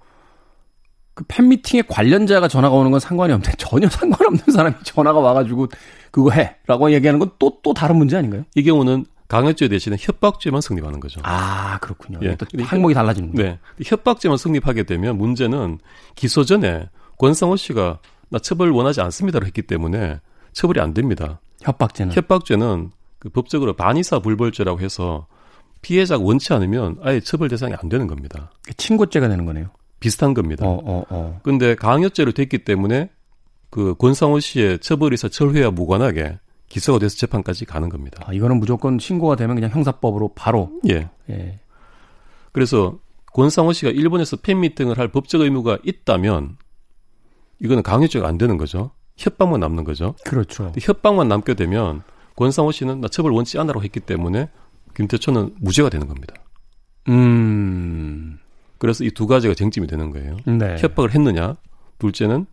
그 팬미팅에 관련자가 전화가 오는 건 상관이 없는데 전혀 상관없는 사람이 전화가 와가지고 그거 해라고 얘기하는 건 또또 또 다른 문제 아닌가요? 이 경우는 강요죄 대신에 협박죄만 성립하는 거죠. 아 그렇군요. 예. 또 항목이 달라지는 거예요. 네. 협박죄만 성립하게 되면 문제는 기소 전에 권상호 씨가 나 처벌 원하지 않습니다로 했기 때문에 처벌이 안 됩니다. 협박죄는 협박죄는 그 법적으로 반의사 불벌죄라고 해서 피해자가 원치 않으면 아예 처벌 대상이 안 되는 겁니다. 친고죄가 되는 거네요. 비슷한 겁니다. 어, 어, 어. 근데 강요죄로 됐기 때문에 그 권상호 씨의 처벌의사 철회와 무관하게 기소가 돼서 재판까지 가는 겁니다. 아, 이거는 무조건 신고가 되면 그냥 형사법으로 바로. 예. 예. 그래서 권상호 씨가 일본에서 팬미팅을 할 법적 의무가 있다면 이거는 강요죄가 안 되는 거죠. 협박만 남는 거죠. 그렇죠. 협박만 남게 되면 권상호 씨는 나 처벌 원치 않으라고 했기 때문에 김태초는 무죄가 되는 겁니다. 음. 그래서 이 두 가지가 쟁점이 되는 거예요. 네. 협박을 했느냐. 둘째는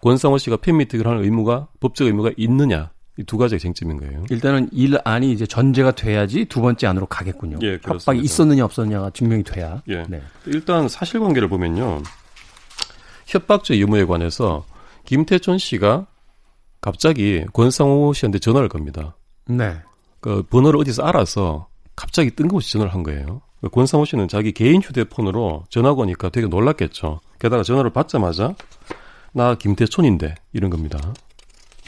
권상호 씨가 팬미팅을 하는 의무가 법적 의무가 있느냐. 이 두 가지가 쟁점인 거예요. 일단은 일 안이 이제 전제가 돼야지 두 번째 안으로 가겠군요. 예, 그렇습니다. 협박이 있었느냐 없었느냐가 증명이 돼야. 예. 네. 일단 사실관계를 보면요. 협박죄 유무에 관해서 김태촌 씨가 갑자기 권상호 씨한테 전화를 겁니다. 네. 그 번호를 어디서 알아서 갑자기 뜬금없이 전화를 한 거예요. 그 권상호 씨는 자기 개인 휴대폰으로 전화가 오니까 되게 놀랐겠죠. 게다가 전화를 받자마자 나 김태촌인데 이런 겁니다.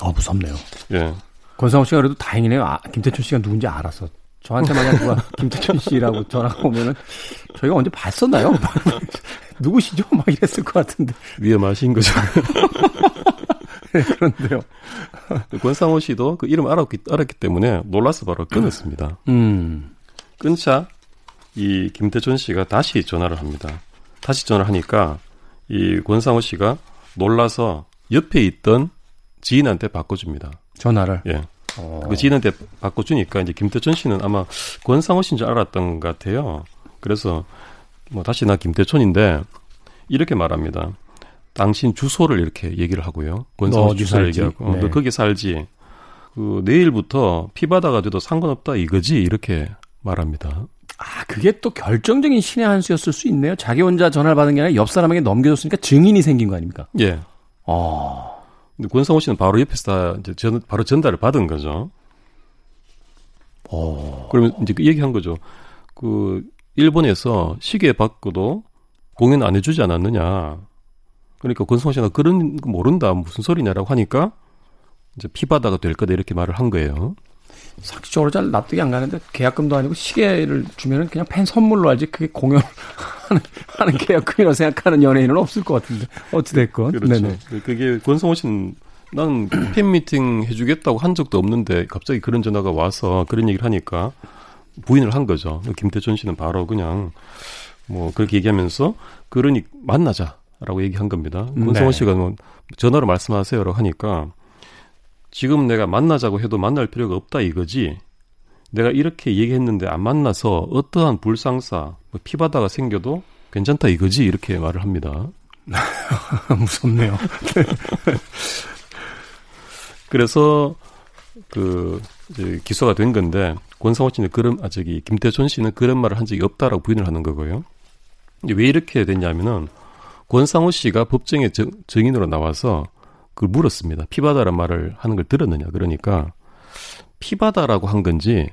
어 무섭네요. 예. 권상우 씨가 그래도 다행이네요. 아, 김태춘 씨가 누군지 알아서. 저한테 만약 누가 김태춘 씨라고 전화가 오면은 저희가 언제 봤었나요? 누구시죠? 막 이랬을 것 같은데. 위험하신 거죠. 네, 그런데요. 권상우 씨도 그 이름 알았기, 알았기 때문에 놀라서 바로 끊었습니다. 음. 끊자 이 김태준 씨가 다시 전화를 합니다. 다시 전화를 하니까 이 권상우 씨가 놀라서 옆에 있던 지인한테 바꿔줍니다. 전화를? 예. 어. 그 지인한테 바꿔주니까 이제 김태천 씨는 아마 권상우 씨인 줄 알았던 것 같아요. 그래서 뭐 다시 나 김태천인데 이렇게 말합니다. 당신 주소를 이렇게 얘기를 하고요. 권상우 주소를 살지. 얘기하고 네. 너 거기 살지. 그 내일부터 피바다가 돼도 상관없다 이거지 이렇게 말합니다. 아, 그게 또 결정적인 신의 한 수였을 수 있네요. 자기 혼자 전화를 받은 게 아니라 옆 사람에게 넘겨줬으니까 증인이 생긴 거 아닙니까? 예. 아. 근데 권상우 씨는 바로 옆에서 다 이제 전, 바로 전달을 받은 거죠. 어. 그러면 이제 그 얘기한 거죠. 그 일본에서 시계 받고도 공연 안 해주지 않았느냐. 그러니까 권성호 씨가 그런 거 모른다 무슨 소리냐라고 하니까 이제 피바다가 될 거다 이렇게 말을 한 거예요. 상식적으로 잘 납득이 안 가는데 계약금도 아니고 시계를 주면은 그냥 팬 선물로 알지 그게 공연 하는, 하는 계약금이라고 생각하는 연예인은 없을 것 같은데 어찌됐건 그렇죠. 네네. 그게 권성호 씨는 난 팬 미팅 해주겠다고 한 적도 없는데 갑자기 그런 전화가 와서 그런 얘기를 하니까 부인을 한 거죠. 김태준 씨는 바로 그냥 뭐 그렇게 얘기하면서 그러니 만나자라고 얘기한 겁니다. 네. 권성호 씨가 뭐 전화로 말씀하세요라고 하니까 지금 내가 만나자고 해도 만날 필요가 없다 이거지. 내가 이렇게 얘기했는데 안 만나서 어떠한 불상사, 뭐 피바다가 생겨도 괜찮다 이거지 이렇게 말을 합니다. 무섭네요. 그래서 그 기소가 된 건데 권상호 씨는 그런 아 저기 김태촌 씨는 그런 말을 한 적이 없다라고 부인을 하는 거고요. 왜 이렇게 됐냐면은 권상호 씨가 법정에 정, 증인으로 나와서 그걸 물었습니다. 피바다란 말을 하는 걸 들었느냐. 그러니까 피바다라고 한 건지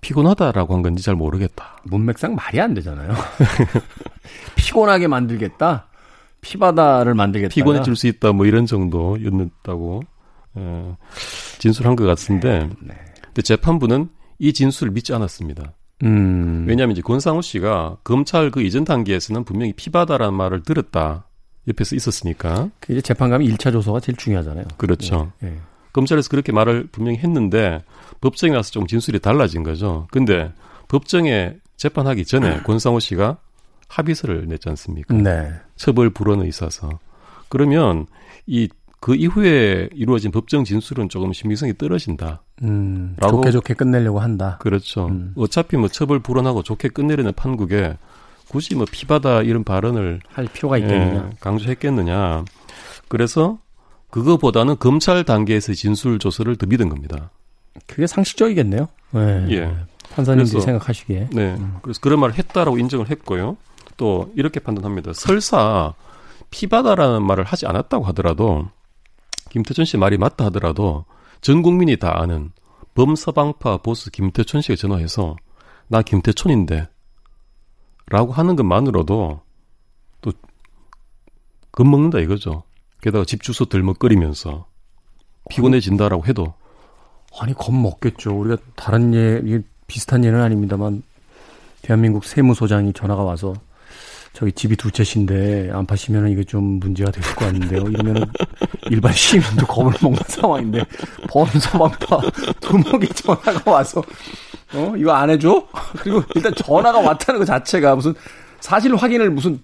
피곤하다라고 한 건지 잘 모르겠다. 문맥상 말이 안 되잖아요. 피곤하게 만들겠다. 피바다를 만들겠다. 피곤해질 수 있다. 뭐 이런 정도였다고 예, 진술한 것 같은데, 네, 네. 근데 재판부는 이 진술을 믿지 않았습니다. 음. 왜냐하면 이제 권상우 씨가 검찰 그 이전 단계에서는 분명히 피바다라는 말을 들었다. 옆에서 있었으니까. 그 이제 재판감이 1차 조서가 제일 중요하잖아요. 그렇죠. 예, 예. 검찰에서 그렇게 말을 분명히 했는데 법정에 가서 좀 진술이 달라진 거죠. 근데 법정에 재판하기 전에 권상우 씨가 합의서를 냈지 않습니까? 네. 처벌 불원에 있어서. 그러면 이 그 이후에 이루어진 법정 진술은 조금 신빙성이 떨어진다. 음, 좋게 좋게 끝내려고 한다. 그렇죠. 음. 어차피 뭐 처벌 불원하고 좋게 끝내려는 판국에 굳이 뭐 피바다 이런 발언을 할 필요가 있겠느냐. 예, 강조했겠느냐. 그래서 그거보다는 검찰 단계에서 진술 조서를 더 믿은 겁니다. 그게 상식적이겠네요. 네. 예. 판사님들이 생각하시기에. 네. 음. 그래서 그런 말을 했다라고 인정을 했고요. 또 이렇게 판단합니다. 설사 피바다라는 말을 하지 않았다고 하더라도 김태천 씨 말이 맞다 하더라도 전 국민이 다 아는 범서방파 보스 김태천 씨가 전화해서 나 김태천인데 라고 하는 것만으로도 또 겁먹는다 이거죠. 게다가 집 주소 들먹거리면서 피곤해진다라고 해도 아니 겁먹겠죠. 우리가 다른 예 비슷한 예는 아닙니다만 대한민국 세무소장이 전화가 와서 저희 집이 두 채신데 안 파시면 이게 좀 문제가 될것 같은데요. 이러면 일반 시민도 겁을 먹는 상황인데 범서방파 두목이 전화가 와서 어 이거 안 해줘? 그리고 일단 전화가 왔다는 것 자체가 무슨 사실 확인을 무슨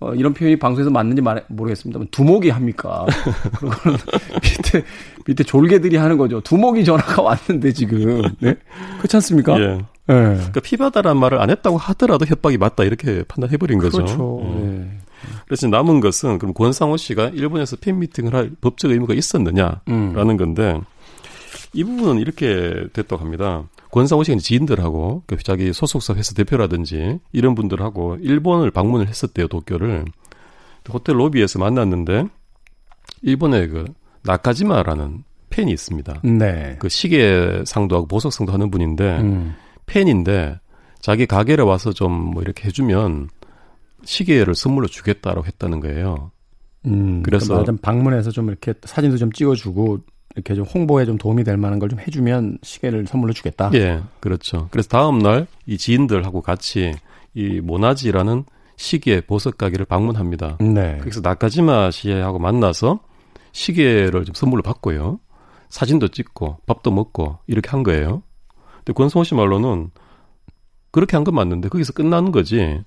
어, 이런 표현이 방송에서 맞는지 말, 모르겠습니다만 두목이 합니까? 그거는 밑에 밑에 졸개들이 하는 거죠. 두목이 전화가 왔는데 지금 네 그렇지 않습니까? 예. 네. 그러니까 피바다란 말을 안 했다고 하더라도 협박이 맞다 이렇게 판단해버린 거죠. 그렇죠. 음. 네. 그래서 남은 것은 그럼 권상호 씨가 일본에서 팬 미팅을 할 법적 의무가 있었느냐라는 음. 건데 이 부분은 이렇게 됐다고 합니다. 권상호 씨가 지인들하고 그 자기 소속사 회사 대표라든지 이런 분들하고 일본을 방문을 했었대요 도쿄를 호텔 로비에서 만났는데 일본의 그 나카지마라는 팬이 있습니다. 네. 그 시계 상도 하고 보석 상도 하는 분인데 음. 팬인데 자기 가게를 와서 좀 뭐 이렇게 해주면 시계를 선물로 주겠다라고 했다는 거예요. 음, 그래서 그러니까 방문해서 좀 이렇게 사진도 좀 찍어주고 이렇게 좀 홍보에 좀 도움이 될 만한 걸 좀 해주면 시계를 선물로 주겠다. 예, 그렇죠. 그래서 다음 날 이 지인들하고 같이 이 모나지라는 시계 보석 가게를 방문합니다. 네. 그래서 나카지마 씨하고 만나서 시계를 좀 선물로 받고요. 사진도 찍고 밥도 먹고 이렇게 한 거예요. 근데 권성호 씨 말로는 그렇게 한 건 맞는데 거기서 끝나는 거지.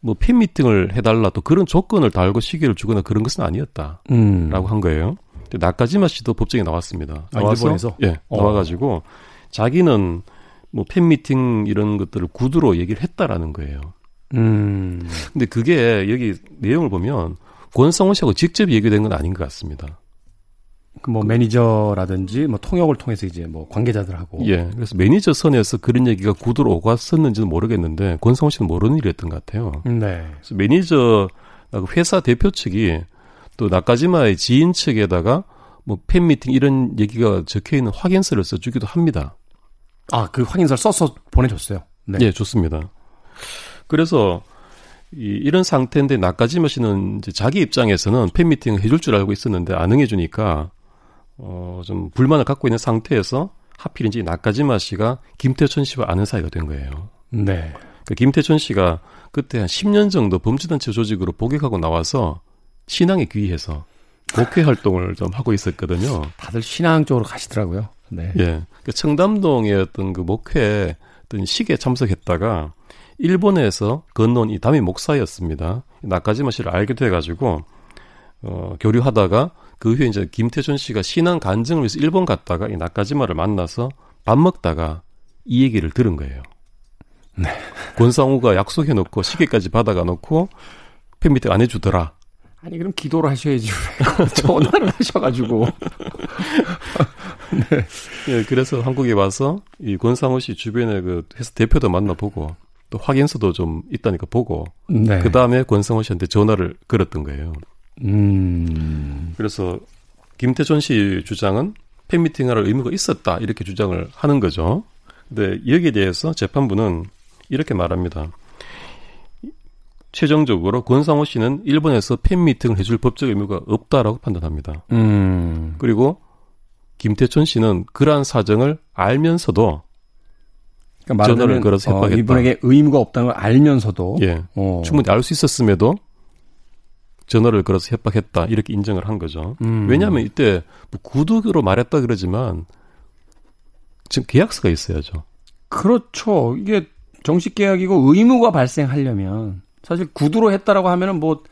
뭐 팬미팅을 해달라 또 그런 조건을 달고 시계를 주거나 그런 것은 아니었다. 음. 라고 한 거예요. 나까지마 씨도 법정에 나왔습니다. 아, 나와서 일본에서? 예 어. 나와가지고 자기는 뭐 팬미팅 이런 것들을 구두로 얘기를 했다라는 거예요. 음. 근데 그게 여기 내용을 보면 권성훈 씨하고 직접 얘기된 건 아닌 것 같습니다. 그뭐 매니저라든지 뭐 통역을 통해서 이제 뭐 관계자들하고 예. 그래서 매니저 선에서 그런 얘기가 구두로 오갔었는지는 모르겠는데 권성훈 씨는 모르는 일이었던 것 같아요. 네. 그래서 매니저 회사 대표 측이 또 나까지마의 지인 측에다가 뭐 팬미팅 이런 얘기가 적혀 있는 확인서를 써주기도 합니다. 아, 그 확인서를 써서 보내줬어요. 네. 예, 좋습니다. 그래서 이, 이런 상태인데 나까지마 씨는 이제 자기 입장에서는 팬미팅을 해줄 줄 알고 있었는데 안 응해주니까 어, 좀 불만을 갖고 있는 상태에서 하필 이제 나까지마 씨가 김태천 씨와 아는 사이가 된 거예요. 네. 그 김태천 씨가 그때 한 10년 정도 범죄단체 조직으로 복역하고 나와서 신앙에 귀해서 목회 활동을 좀 하고 있었거든요. 다들 신앙 쪽으로 가시더라고요. 네. 예. 그 청담동의 어떤 그 목회 어떤 식에 참석했다가 일본에서 건너온 이 담임 목사였습니다. 나까지마 씨를 알게 돼가지고 어, 교류하다가 그 후에 이제 김태준 씨가 신앙 간증을 위해서 일본 갔다가 이 나까지마를 만나서 밥 먹다가 이 얘기를 들은 거예요. 네. 권상우가 약속해놓고 시계까지 받아가 놓고 팬미팅 안 해주더라. 아니 그럼 기도를 하셔야지 왜 전화를 하셔가지고 예, 그래서 한국에 와서 이 권상우 씨 주변에 그 회사 대표도 만나보고 또 확인서도 좀 있다니까 보고 네. 그 다음에 권상우 씨한테 전화를 걸었던 거예요. 음. 그래서 김태준 씨 주장은 팬미팅할 의무가 있었다 이렇게 주장을 하는 거죠. 근데 여기에 대해서 재판부는 이렇게 말합니다. 최종적으로 권상우 씨는 일본에서 팬미팅을 해줄 법적 의무가 없다라고 판단합니다. 음. 그리고 김태춘 씨는 그러한 사정을 알면서도 그러니까 전화를 걸어서 어, 협박했다. 이분에게 의무가 없다는 걸 알면서도 예 어. 충분히 알 수 있었음에도 전화를 걸어서 협박했다 이렇게 인정을 한 거죠. 음. 왜냐하면 이때 뭐 구두로 말했다 그러지만 지금 계약서가 있어야죠. 그렇죠. 이게 정식 계약이고 의무가 발생하려면 사실 구두로 했다라고 하면은 뭐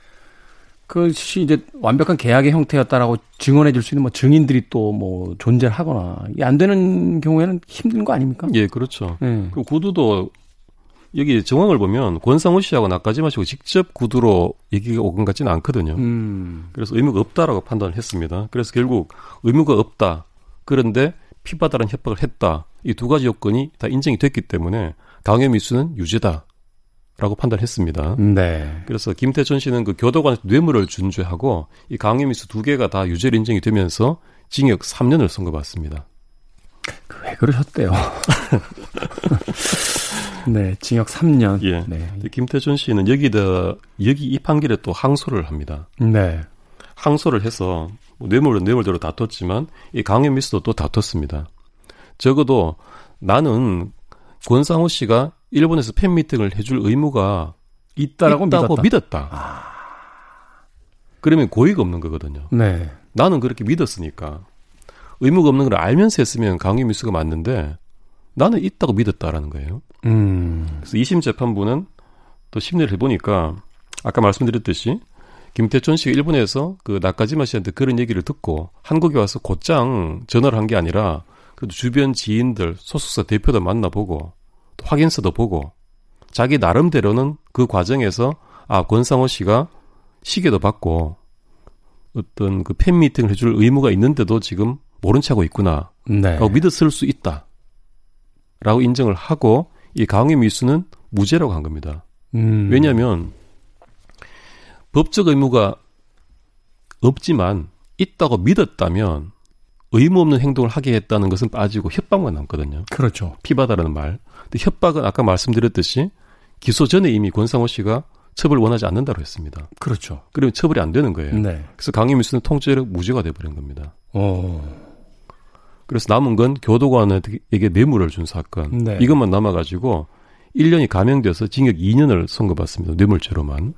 그것이 이제 완벽한 계약의 형태였다라고 증언해 줄 수 있는 뭐 증인들이 또 뭐 존재를 하거나 이게 안 되는 경우에는 힘든 거 아닙니까? 예, 그렇죠. 예. 그 구두도 여기 정황을 보면 권상우 씨하고 나까지마 씨고 직접 구두로 얘기가 오건 같지는 않거든요. 음. 그래서 의무가 없다라고 판단을 했습니다. 그래서 결국 의무가 없다. 그런데 피바다라는 협박을 했다. 이 두 가지 요건이 다 인정이 됐기 때문에 강요 미수는 유죄다. 라고 판단했습니다. 네. 그래서 김태천 씨는 그 교도관에서 뇌물을 준죄하고 이 강요 미수 두 개가 다 유죄로 인정이 되면서 징역 3년을 선고받습니다. 왜 그러셨대요? 네, 징역 3년. 예. 네. 김태준 씨는 여기다 여기 이 판결에 또 항소를 합니다. 네. 항소를 해서 뭐 뇌물은 뇌물대로 다퉜지만 이 강요 미수도 또 다퉜습니다. 적어도 나는 권상우 씨가 일본에서 팬 미팅을 해줄 의무가 있다라고 있다고 믿었다. 믿었다. 그러면 고의가 없는 거거든요. 네. 나는 그렇게 믿었으니까 의무가 없는 걸 알면서 했으면 강요 미수가 맞는데 나는 있다고 믿었다라는 거예요. 음. 그래서 2심 재판부는 또 심리를 해보니까 아까 말씀드렸듯이 김태천 씨가 일본에서 그 나카지마 씨한테 그런 얘기를 듣고 한국에 와서 곧장 전화를 한 게 아니라 그 주변 지인들 소속사 대표도 만나보고 또 확인서도 보고 자기 나름대로는 그 과정에서 아 권상호 씨가 시계도 받고 어떤 그 팬미팅을 해줄 의무가 있는데도 지금 모른 척하고 있구나 네. 라고 믿었을 수 있다. 라고 인정을 하고 이 강의 미수는 무죄라고 한 겁니다. 음. 왜냐하면 법적 의무가 없지만 있다고 믿었다면 의무 없는 행동을 하게 했다는 것은 빠지고 협박만 남거든요. 그렇죠. 피바다라는 말. 근데 협박은 아까 말씀드렸듯이 기소 전에 이미 권상호 씨가 처벌 원하지 않는다고 했습니다. 그렇죠. 그러면 처벌이 안 되는 거예요. 네. 그래서 강의 미수는 통째로 무죄가 돼버린 겁니다. 어. 그래서 남은 건 교도관에게 뇌물을 준 사건. 네. 이것만 남아가지고 1년이 감형돼서 징역 2년을 선고받습니다. 뇌물죄로만.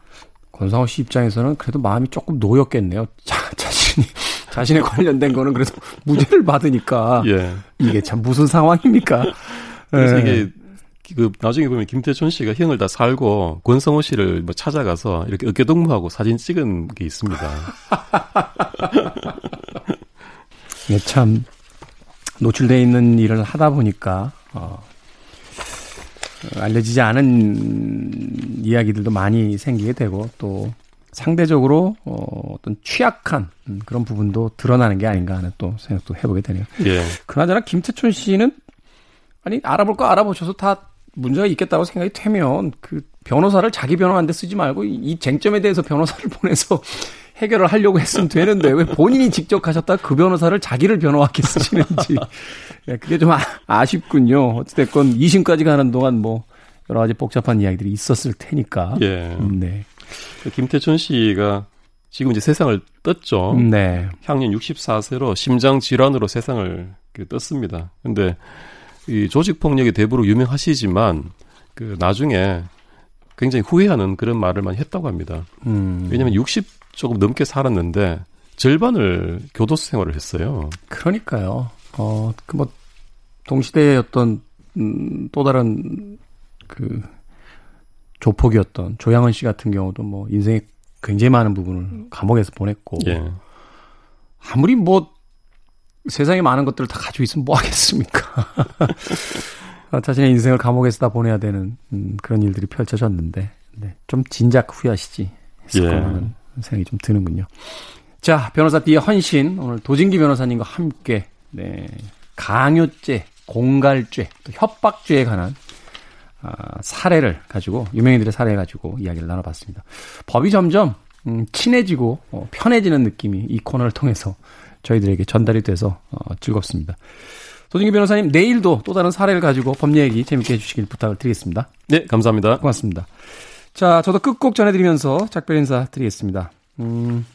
권상우 씨 입장에서는 그래도 마음이 조금 놓였겠네요. 자, 자신이 자신에 관련된 거는 그래도 무죄를 받으니까 예. 이게 참 무슨 상황입니까? 그래서 예. 이게 그 나중에 보면 김태천 씨가 형을 다 살고 권성호 씨를 뭐 찾아가서 이렇게 어깨동무하고 사진 찍은 게 있습니다. 예, 참 노출돼 있는 일을 하다 보니까 어, 알려지지 않은 이야기들도 많이 생기게 되고 또 상대적으로 어, 어떤 취약한 그런 부분도 드러나는 게 아닌가 하는 또 생각도 해보게 되네요. 예. 그나저나 김태촌 씨는 아니 알아볼 거 알아보셔서 다 문제가 있겠다고 생각이 되면 그 변호사를 자기 변호하는데 쓰지 말고 이 쟁점에 대해서 변호사를 보내서 해결을 하려고 했으면 되는데 왜 본인이 직접 하셨다 그 변호사를 자기를 변호하게 쓰시는지 네, 그게 좀 아, 쉽군요 어찌됐건 2심까지 가는 동안 뭐 여러 가지 복잡한 이야기들이 있었을 테니까. 예. 네. 김태천 씨가 지금 이제 세상을 떴죠. 네. 향년 64세로 심장 질환으로 세상을 떴습니다. 근데 이 조직 폭력의 대부로 유명하시지만 그 나중에 굉장히 후회하는 그런 말을 많이 했다고 합니다. 음. 왜냐하면 60 조금 넘게 살았는데 절반을 교도소 생활을 했어요. 그러니까요. 어, 그 뭐 동시대의 어떤 음, 또 다른 그 조폭이었던 조양은 씨 같은 경우도 뭐 인생에 굉장히 많은 부분을 감옥에서 보냈고 예. 아무리 뭐 세상에 많은 것들을 다 가지고 있으면 뭐 하겠습니까? 자신의 인생을 감옥에서 다 보내야 되는 음, 그런 일들이 펼쳐졌는데 네, 좀 진작 후회하시지 했을 예. 거라는 생각이 좀 드는군요. 자, 변호사 뒤에 헌신 오늘 도진기 변호사님과 함께 네, 강요죄, 공갈죄, 또 협박죄에 관한 아, 사례를 가지고 유명인들의 사례 가지고 이야기를 나눠봤습니다. 법이 점점 음, 친해지고 어, 편해지는 느낌이 이 코너를 통해서 저희들에게 전달이 돼서 어, 즐겁습니다. 소진기 변호사님 내일도 또 다른 사례를 가지고 법률 얘기 재밌게 해주시길 부탁을 드리겠습니다. 네, 감사합니다. 고맙습니다. 자, 저도 끝곡 전해드리면서 작별 인사 드리겠습니다. 음,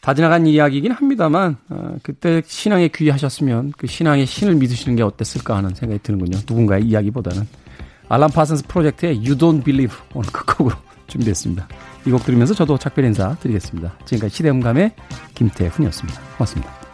다 지나간 이야기이긴 합니다만 어, 그때 신앙에 귀하셨으면 그 신앙의 신을 믿으시는 게 어땠을까 하는 생각이 드는군요. 누군가의 이야기보다는. 알람 파슨스 프로젝트의 You Don't Believe 오늘 끝곡으로 준비했습니다. 이 곡 들으면서 저도 작별 인사 드리겠습니다. 지금까지 시대음감의 김태훈이었습니다. 고맙습니다.